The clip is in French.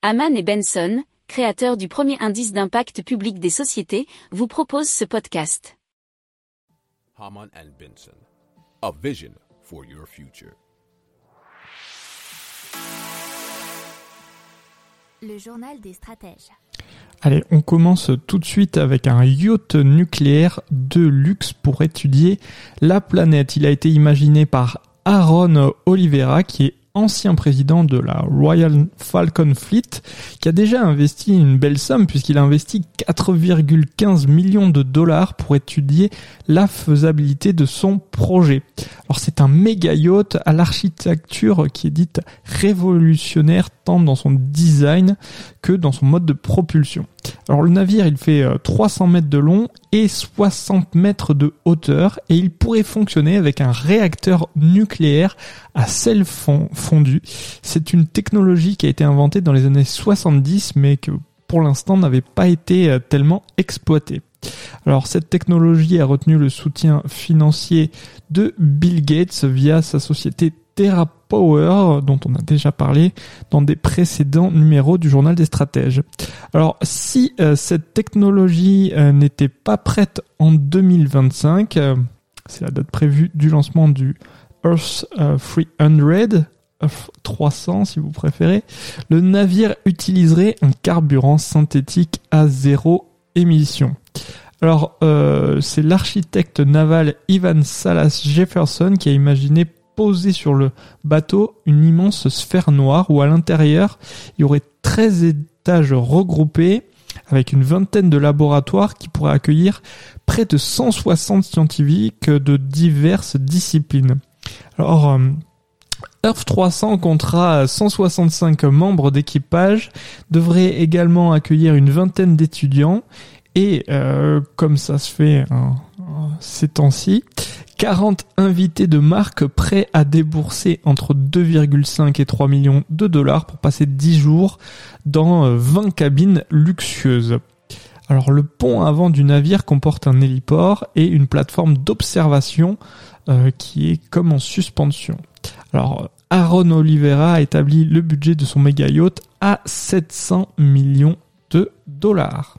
Haman et Benson, créateurs du premier indice d'impact public des sociétés, vous proposent ce podcast. Haman and Benson, a vision for your future. Le journal des stratèges. Allez, on commence tout de suite avec un yacht nucléaire de luxe pour étudier la planète. Il a été imaginé par Aaron Oliveira, qui est ancien président de la Royal Falcon Fleet, qui a déjà investi une belle somme puisqu'il a investi 4,15 millions de dollars pour étudier la faisabilité de son projet. Alors c'est un méga yacht à l'architecture qui est dite révolutionnaire tant dans son design que dans son mode de propulsion. Alors le navire il fait 300 euh, mètres de long et 60 mètres de hauteur et il pourrait fonctionner avec un réacteur nucléaire à sel fondu. C'est une technologie qui a été inventée dans les années 70 mais que pour l'instant n'avait pas été euh, tellement exploitée. Alors cette technologie a retenu le soutien financier de Bill Gates via sa société TerraPower dont on a déjà parlé dans des précédents numéros du journal des stratèges. Alors si euh, cette technologie euh, n'était pas prête en 2025, euh, c'est la date prévue du lancement du Earth 300, Earth 300 si vous préférez, le navire utiliserait un carburant synthétique à zéro émission. Alors, c'est l'architecte naval Ivan Salas Jefferson qui a imaginé poser sur le bateau une immense sphère noire où à l'intérieur, il y aurait 13 étages regroupés avec une vingtaine de laboratoires qui pourraient accueillir près de 160 scientifiques de diverses disciplines. Alors, euh, Earth 300 comptera 165 membres d'équipage, devrait également accueillir une vingtaine d'étudiants et euh, comme ça se fait hein, ces temps-ci, 40 invités de marque prêts à débourser entre 2,5 et 3 millions de dollars pour passer 10 jours dans 20 euh, cabines luxueuses. Alors le pont avant du navire comporte un héliport et une plateforme d'observation euh, qui est comme en suspension. Alors Aaron Oliveira a établi le budget de son méga yacht à 700 millions de dollars.